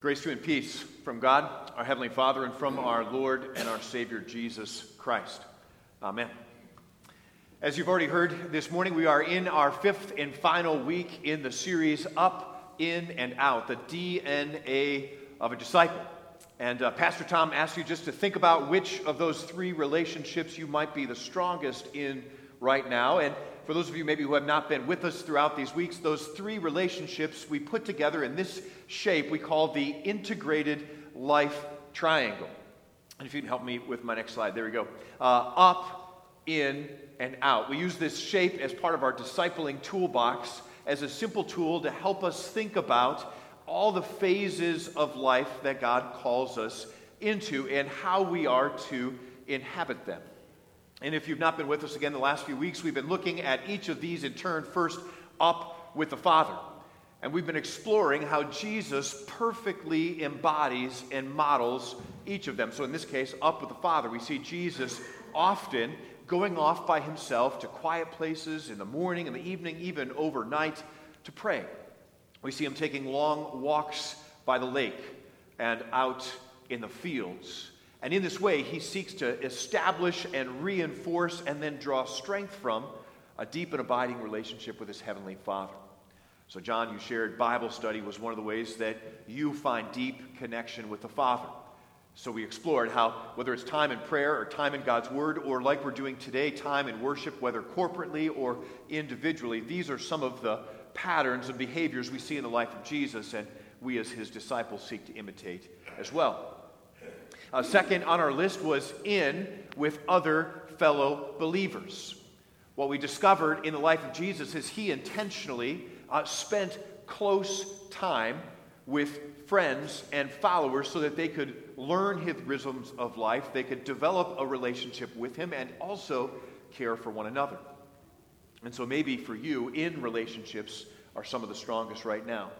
Grace to you and peace from God, our Heavenly Father, and from our Lord and our Savior Jesus Christ. Amen. As you've already heard this morning, we are in our fifth and final week in the series Up, In, and Out, the DNA of a disciple. And uh, Pastor Tom asked you just to think about which of those three relationships you might be the strongest in right now. And for those of you maybe who have not been with us throughout these weeks, those three relationships we put together in this shape we call the integrated life triangle. And if you can help me with my next slide, there we go. Uh, up, in, and out. We use this shape as part of our discipling toolbox as a simple tool to help us think about all the phases of life that God calls us into and how we are to inhabit them. And if you've not been with us again the last few weeks, we've been looking at each of these in turn, first up with the Father. And we've been exploring how Jesus perfectly embodies and models each of them. So in this case, up with the Father, we see Jesus often going off by himself to quiet places in the morning, in the evening, even overnight to pray. We see him taking long walks by the lake and out in the fields. And in this way, he seeks to establish and reinforce and then draw strength from a deep and abiding relationship with his heavenly Father. So, John, you shared Bible study was one of the ways that you find deep connection with the Father. So, we explored how, whether it's time in prayer or time in God's Word, or like we're doing today, time in worship, whether corporately or individually, these are some of the patterns and behaviors we see in the life of Jesus, and we as his disciples seek to imitate as well. Uh, second on our list was in with other fellow believers. What we discovered in the life of Jesus is he intentionally uh, spent close time with friends and followers so that they could learn his rhythms of life, they could develop a relationship with him, and also care for one another. And so maybe for you, in relationships are some of the strongest right now.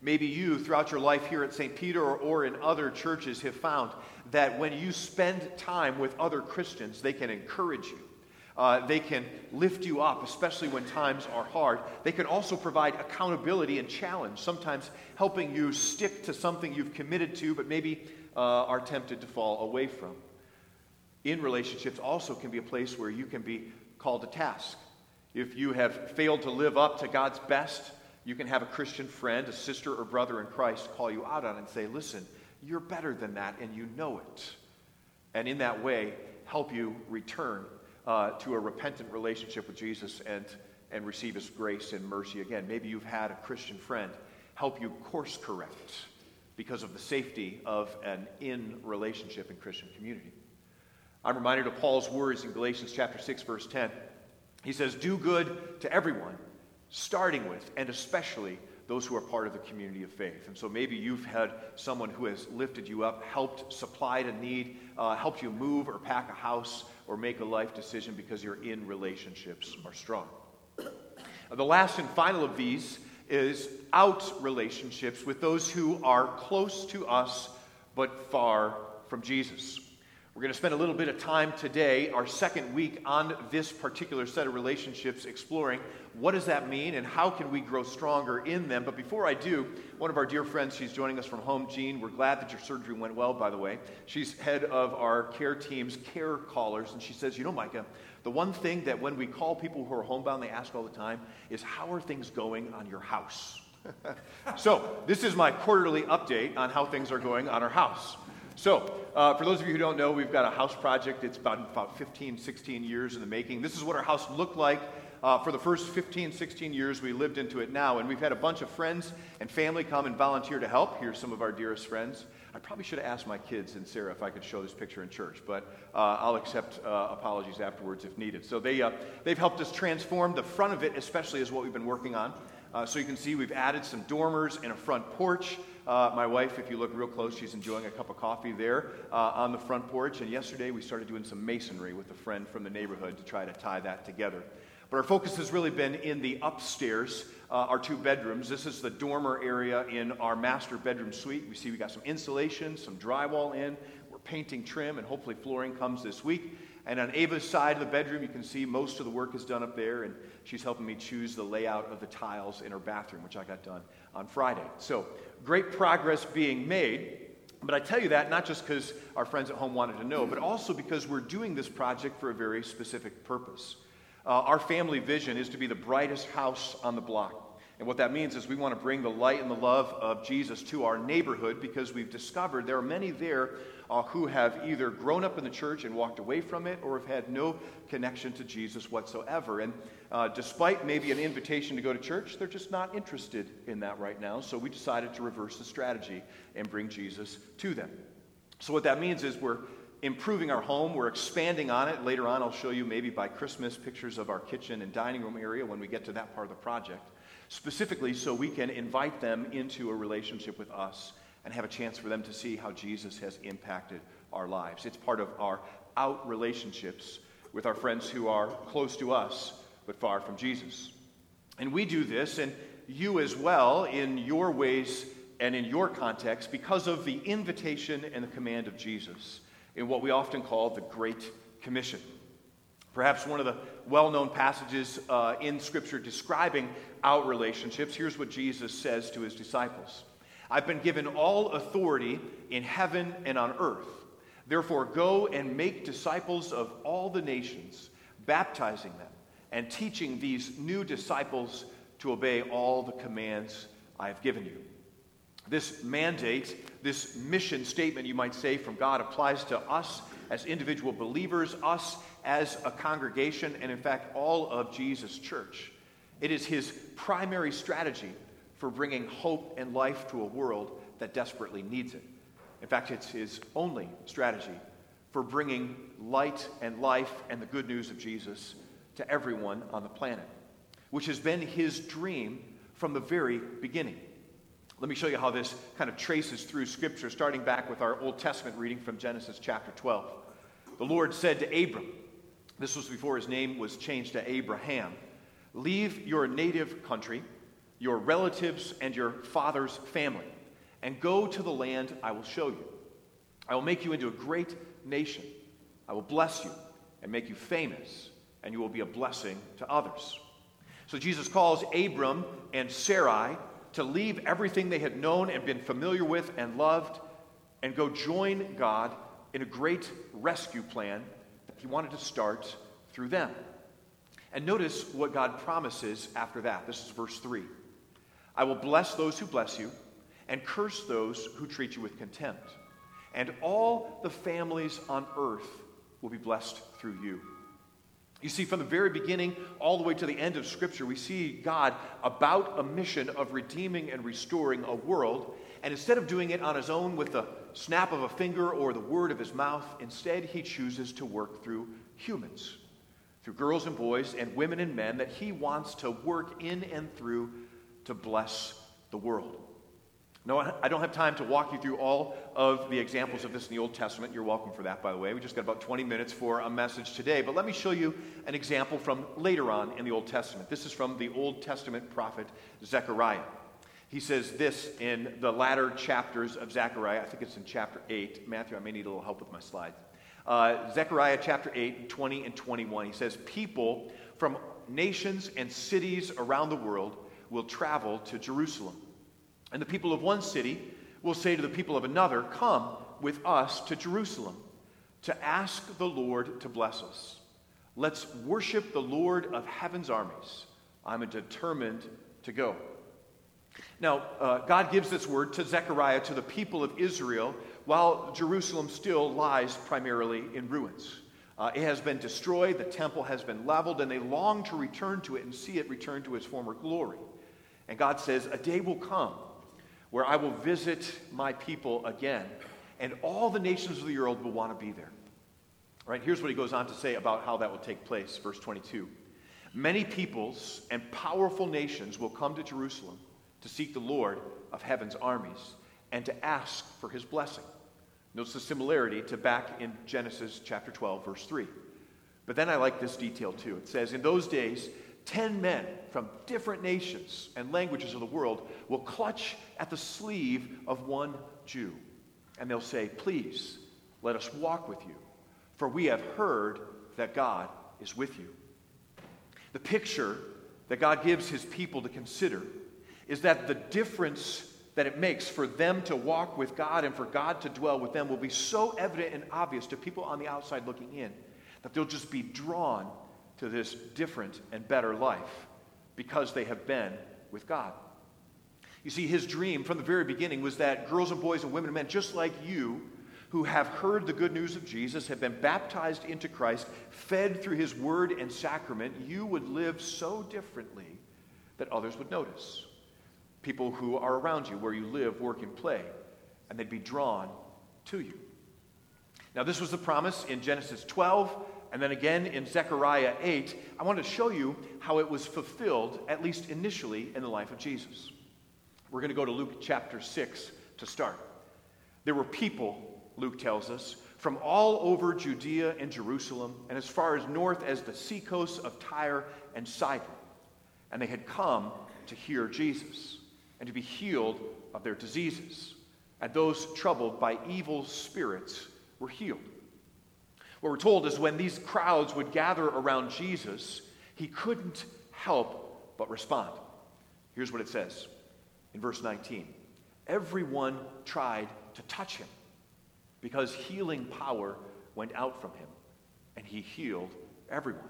Maybe you, throughout your life here at St. Peter or, or, in other churches, have found that when you spend time with other Christians, they can encourage you. Uh, they can lift you up, especially when times are hard. They can also provide accountability and challenge, sometimes helping you stick to something you've committed to, but maybe uh, are tempted to fall away from. In relationships, also can be a place where you can be called to task. If you have failed to live up to God's best, you can have a Christian friend, a sister or brother in Christ call you out on it and say, listen, you're better than that and you know it. And in that way, help you return uh, to a repentant relationship with Jesus and, and receive his grace and mercy again. Maybe you've had a Christian friend help you course correct because of the safety of an in relationship in Christian community. I'm reminded of Paul's words in Galatians chapter 6 verse 10. He says, "Do good to everyone, starting with and especially those who are part of the community of faith. And so maybe you've had someone who has lifted you up, helped, supplied a need, uh, helped you move or pack a house or make a life decision because you're in relationships are strong. The last and final of these is out relationships with those who are close to us but far from Jesus. We're going to spend a little bit of time today, our second week, on this particular set of relationships, exploring what does that mean and how can we grow stronger in them. But before I do, one of our dear friends, she's joining us from home, Jean. We're glad that your surgery went well, by the way. She's head of our care team's care callers, and she says, You know, Micah, the one thing that when we call people who are homebound, they ask all the time is, How are things going on your house? so, this is my quarterly update on how things are going on our house. So, uh, for those of you who don't know, we've got a house project. It's about, about 15, 16 years in the making. This is what our house looked like uh, for the first 15, 16 years we lived into it now. And we've had a bunch of friends and family come and volunteer to help. Here's some of our dearest friends. I probably should have asked my kids and Sarah if I could show this picture in church, but uh, I'll accept uh, apologies afterwards if needed. So they, uh, they've helped us transform. The front of it, especially, is what we've been working on. Uh, so you can see we've added some dormers and a front porch. Uh, my wife, if you look real close, she's enjoying a cup of coffee there uh, on the front porch. And yesterday we started doing some masonry with a friend from the neighborhood to try to tie that together. But our focus has really been in the upstairs, uh, our two bedrooms. This is the dormer area in our master bedroom suite. We see we got some insulation, some drywall in. Painting trim, and hopefully flooring comes this week. And on Ava's side of the bedroom, you can see most of the work is done up there, and she's helping me choose the layout of the tiles in her bathroom, which I got done on Friday. So, great progress being made. But I tell you that not just because our friends at home wanted to know, but also because we're doing this project for a very specific purpose. Uh, our family vision is to be the brightest house on the block. And what that means is we want to bring the light and the love of Jesus to our neighborhood because we've discovered there are many there uh, who have either grown up in the church and walked away from it or have had no connection to Jesus whatsoever. And uh, despite maybe an invitation to go to church, they're just not interested in that right now. So we decided to reverse the strategy and bring Jesus to them. So what that means is we're improving our home. We're expanding on it. Later on, I'll show you maybe by Christmas pictures of our kitchen and dining room area when we get to that part of the project specifically so we can invite them into a relationship with us and have a chance for them to see how Jesus has impacted our lives. It's part of our out relationships with our friends who are close to us but far from Jesus. And we do this, and you as well, in your ways and in your context, because of the invitation and the command of Jesus in what we often call the Great Commission. Perhaps one of the well known passages uh, in Scripture describing out relationships. Here's what Jesus says to his disciples I've been given all authority in heaven and on earth. Therefore, go and make disciples of all the nations, baptizing them and teaching these new disciples to obey all the commands I have given you. This mandate, this mission statement, you might say, from God applies to us as individual believers, us as a congregation, and in fact, all of Jesus' church. It is his primary strategy for bringing hope and life to a world that desperately needs it. In fact, it's his only strategy for bringing light and life and the good news of Jesus to everyone on the planet, which has been his dream from the very beginning. Let me show you how this kind of traces through Scripture, starting back with our Old Testament reading from Genesis chapter 12. The Lord said to Abram, this was before his name was changed to Abraham. Leave your native country, your relatives, and your father's family, and go to the land I will show you. I will make you into a great nation. I will bless you and make you famous, and you will be a blessing to others. So Jesus calls Abram and Sarai to leave everything they had known and been familiar with and loved and go join God in a great rescue plan that he wanted to start through them. And notice what God promises after that. This is verse 3. I will bless those who bless you, and curse those who treat you with contempt. And all the families on earth will be blessed through you. You see, from the very beginning all the way to the end of Scripture, we see God about a mission of redeeming and restoring a world. And instead of doing it on his own with the snap of a finger or the word of his mouth, instead he chooses to work through humans through girls and boys and women and men that he wants to work in and through to bless the world. No, I don't have time to walk you through all of the examples of this in the Old Testament. You're welcome for that, by the way. We just got about 20 minutes for a message today. But let me show you an example from later on in the Old Testament. This is from the Old Testament prophet Zechariah. He says this in the latter chapters of Zechariah. I think it's in chapter 8. Matthew, I may need a little help with my slides. Uh, Zechariah chapter 8, 20 and 21. He says, People from nations and cities around the world will travel to Jerusalem. And the people of one city will say to the people of another, Come with us to Jerusalem to ask the Lord to bless us. Let's worship the Lord of heaven's armies. I'm determined to go. Now, uh, God gives this word to Zechariah, to the people of Israel, while Jerusalem still lies primarily in ruins. Uh, it has been destroyed, the temple has been leveled, and they long to return to it and see it return to its former glory. And God says, A day will come where I will visit my people again, and all the nations of the world will want to be there. All right, here's what he goes on to say about how that will take place, verse 22. Many peoples and powerful nations will come to Jerusalem to seek the Lord of heaven's armies and to ask for his blessing. Notice the similarity to back in Genesis chapter 12, verse 3. But then I like this detail too. It says, In those days, ten men from different nations and languages of the world will clutch at the sleeve of one Jew. And they'll say, Please, let us walk with you, for we have heard that God is with you. The picture that God gives his people to consider is that the difference that it makes for them to walk with God and for God to dwell with them will be so evident and obvious to people on the outside looking in that they'll just be drawn to this different and better life because they have been with God. You see, his dream from the very beginning was that girls and boys and women and men just like you who have heard the good news of Jesus, have been baptized into Christ, fed through his word and sacrament, you would live so differently that others would notice. People who are around you, where you live, work, and play, and they'd be drawn to you. Now, this was the promise in Genesis 12, and then again in Zechariah 8. I want to show you how it was fulfilled, at least initially, in the life of Jesus. We're going to go to Luke chapter 6 to start. There were people Luke tells us, from all over Judea and Jerusalem, and as far as north as the seacoasts of Tyre and Sidon. And they had come to hear Jesus and to be healed of their diseases. And those troubled by evil spirits were healed. What we're told is when these crowds would gather around Jesus, he couldn't help but respond. Here's what it says in verse 19 Everyone tried to touch him because healing power went out from him, and he healed everyone.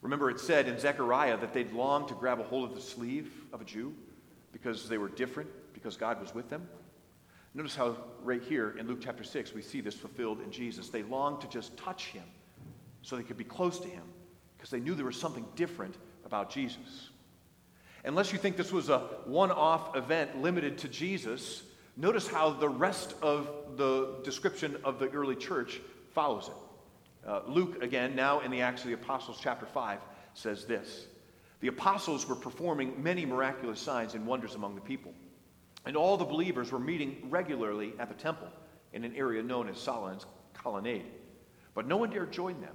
Remember, it said in Zechariah that they'd long to grab a hold of the sleeve of a Jew because they were different, because God was with them. Notice how, right here in Luke chapter 6, we see this fulfilled in Jesus. They longed to just touch him so they could be close to him because they knew there was something different about Jesus. Unless you think this was a one off event limited to Jesus, Notice how the rest of the description of the early church follows it. Uh, Luke, again, now in the Acts of the Apostles, chapter 5, says this The apostles were performing many miraculous signs and wonders among the people. And all the believers were meeting regularly at the temple in an area known as Solomon's Colonnade. But no one dared join them,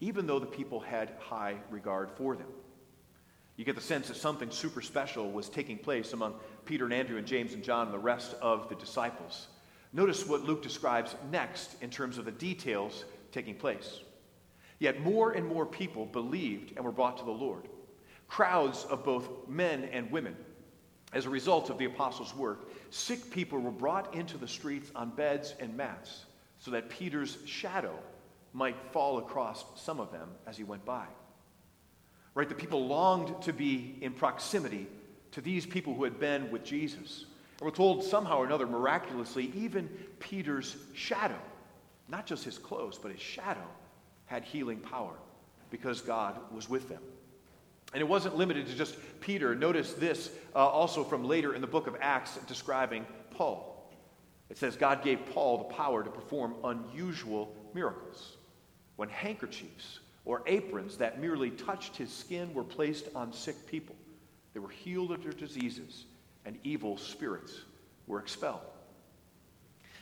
even though the people had high regard for them. You get the sense that something super special was taking place among Peter and Andrew and James and John and the rest of the disciples. Notice what Luke describes next in terms of the details taking place. Yet more and more people believed and were brought to the Lord. Crowds of both men and women. As a result of the apostles' work, sick people were brought into the streets on beds and mats so that Peter's shadow might fall across some of them as he went by. Right? The people longed to be in proximity to these people who had been with Jesus. And we're told somehow or another, miraculously, even Peter's shadow, not just his clothes, but his shadow, had healing power because God was with them. And it wasn't limited to just Peter. Notice this uh, also from later in the book of Acts describing Paul. It says God gave Paul the power to perform unusual miracles. When handkerchiefs or aprons that merely touched his skin were placed on sick people, they were healed of their diseases, and evil spirits were expelled.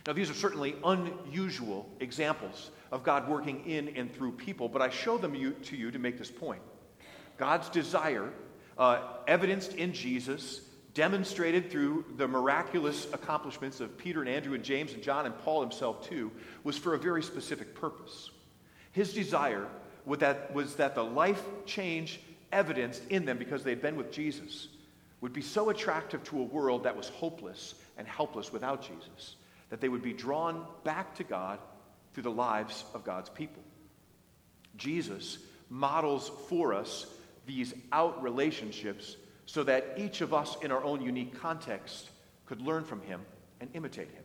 Now, these are certainly unusual examples of God working in and through people, but I show them you, to you to make this point. God's desire, uh, evidenced in Jesus, demonstrated through the miraculous accomplishments of Peter and Andrew and James and John and Paul himself, too, was for a very specific purpose. His desire was that, was that the life change evidenced in them because they had been with Jesus would be so attractive to a world that was hopeless and helpless without Jesus that they would be drawn back to God through the lives of God's people. Jesus models for us these out relationships so that each of us in our own unique context could learn from him and imitate him.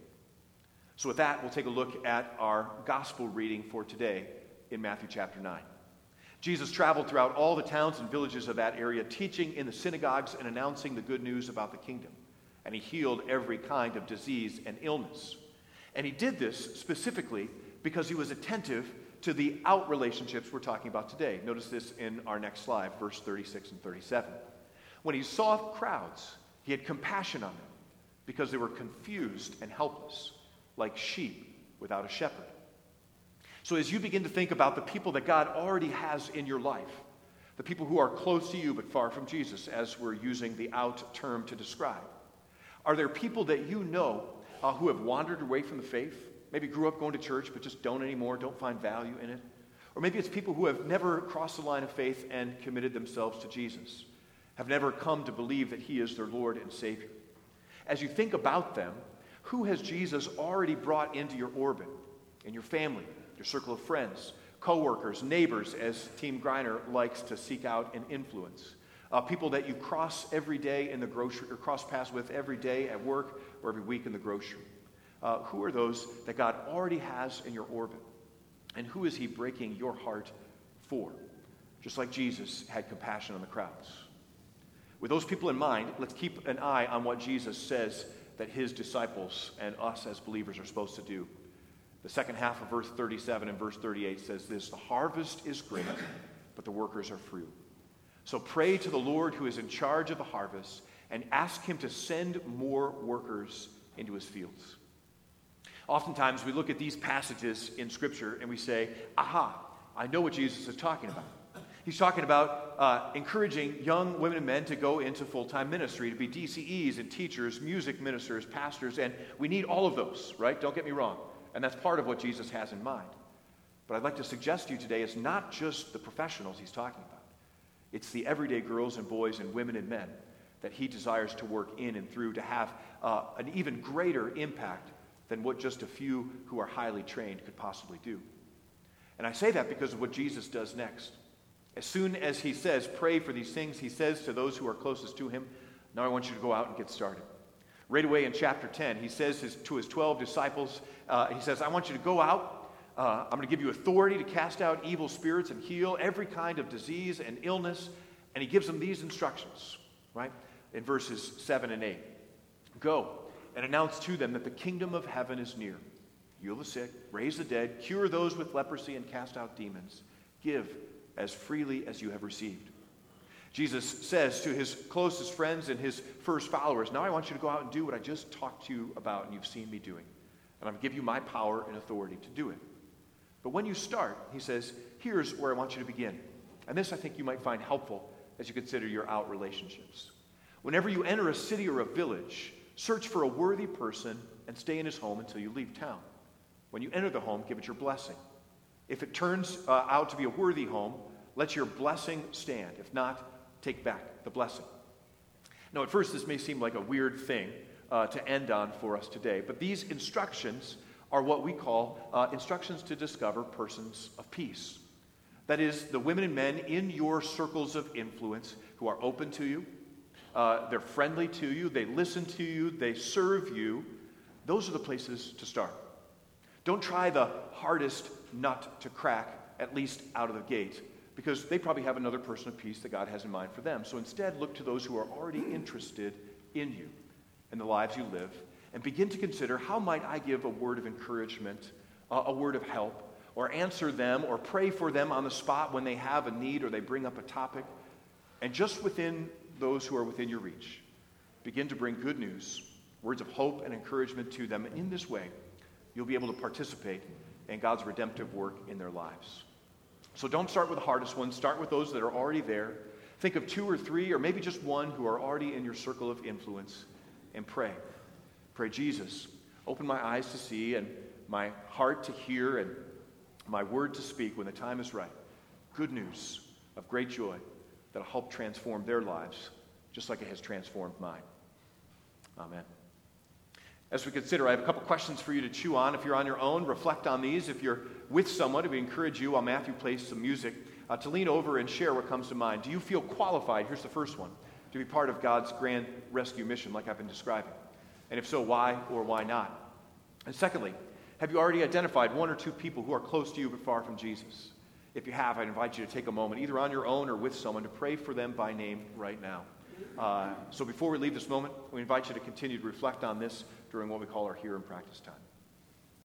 So, with that, we'll take a look at our gospel reading for today in Matthew chapter 9. Jesus traveled throughout all the towns and villages of that area, teaching in the synagogues and announcing the good news about the kingdom. And he healed every kind of disease and illness. And he did this specifically because he was attentive to the out relationships we're talking about today. Notice this in our next slide, verse 36 and 37. When he saw crowds, he had compassion on them because they were confused and helpless, like sheep without a shepherd. So, as you begin to think about the people that God already has in your life, the people who are close to you but far from Jesus, as we're using the out term to describe, are there people that you know uh, who have wandered away from the faith? Maybe grew up going to church but just don't anymore, don't find value in it? Or maybe it's people who have never crossed the line of faith and committed themselves to Jesus, have never come to believe that He is their Lord and Savior. As you think about them, who has Jesus already brought into your orbit, in your family, your circle of friends, coworkers, neighbors, as Team Griner likes to seek out and influence? Uh, people that you cross every day in the grocery, or cross paths with every day at work or every week in the grocery. Uh, who are those that God already has in your orbit? And who is He breaking your heart for? Just like Jesus had compassion on the crowds. With those people in mind, let's keep an eye on what Jesus says that his disciples and us as believers are supposed to do. The second half of verse 37 and verse 38 says this The harvest is great, but the workers are few. So pray to the Lord who is in charge of the harvest and ask him to send more workers into his fields. Oftentimes, we look at these passages in Scripture and we say, aha, I know what Jesus is talking about. He's talking about uh, encouraging young women and men to go into full time ministry, to be DCEs and teachers, music ministers, pastors, and we need all of those, right? Don't get me wrong. And that's part of what Jesus has in mind. But I'd like to suggest to you today it's not just the professionals he's talking about, it's the everyday girls and boys and women and men that he desires to work in and through to have uh, an even greater impact than what just a few who are highly trained could possibly do. And I say that because of what Jesus does next. As soon as he says, pray for these things, he says to those who are closest to him, Now I want you to go out and get started. Right away in chapter 10, he says his, to his 12 disciples, uh, He says, I want you to go out. Uh, I'm going to give you authority to cast out evil spirits and heal every kind of disease and illness. And he gives them these instructions, right? In verses 7 and 8. Go and announce to them that the kingdom of heaven is near. Heal the sick, raise the dead, cure those with leprosy, and cast out demons. Give as freely as you have received. Jesus says to his closest friends and his first followers, Now I want you to go out and do what I just talked to you about and you've seen me doing. And I'm going to give you my power and authority to do it. But when you start, he says, Here's where I want you to begin. And this I think you might find helpful as you consider your out relationships. Whenever you enter a city or a village, search for a worthy person and stay in his home until you leave town. When you enter the home, give it your blessing. If it turns uh, out to be a worthy home, let your blessing stand. If not, take back the blessing. Now, at first, this may seem like a weird thing uh, to end on for us today, but these instructions are what we call uh, instructions to discover persons of peace. That is, the women and men in your circles of influence who are open to you, uh, they're friendly to you, they listen to you, they serve you. Those are the places to start. Don't try the hardest nut to crack, at least out of the gate, because they probably have another person of peace that God has in mind for them. So instead, look to those who are already interested in you and the lives you live, and begin to consider how might I give a word of encouragement, uh, a word of help, or answer them, or pray for them on the spot when they have a need or they bring up a topic. And just within those who are within your reach, begin to bring good news, words of hope and encouragement to them. And in this way, you'll be able to participate in God's redemptive work in their lives. So don't start with the hardest ones, start with those that are already there. Think of two or three, or maybe just one who are already in your circle of influence, and pray. Pray, Jesus, open my eyes to see and my heart to hear and my word to speak when the time is right. Good news of great joy that'll help transform their lives just like it has transformed mine. Amen. As we consider, I have a couple questions for you to chew on. If you're on your own, reflect on these. If you're with someone, we encourage you, while Matthew plays some music, uh, to lean over and share what comes to mind. Do you feel qualified? Here's the first one to be part of God's grand rescue mission, like I've been describing? And if so, why or why not? And secondly, have you already identified one or two people who are close to you but far from Jesus? If you have, I invite you to take a moment, either on your own or with someone, to pray for them by name right now. Uh, so before we leave this moment, we invite you to continue to reflect on this during what we call our here and Practice time.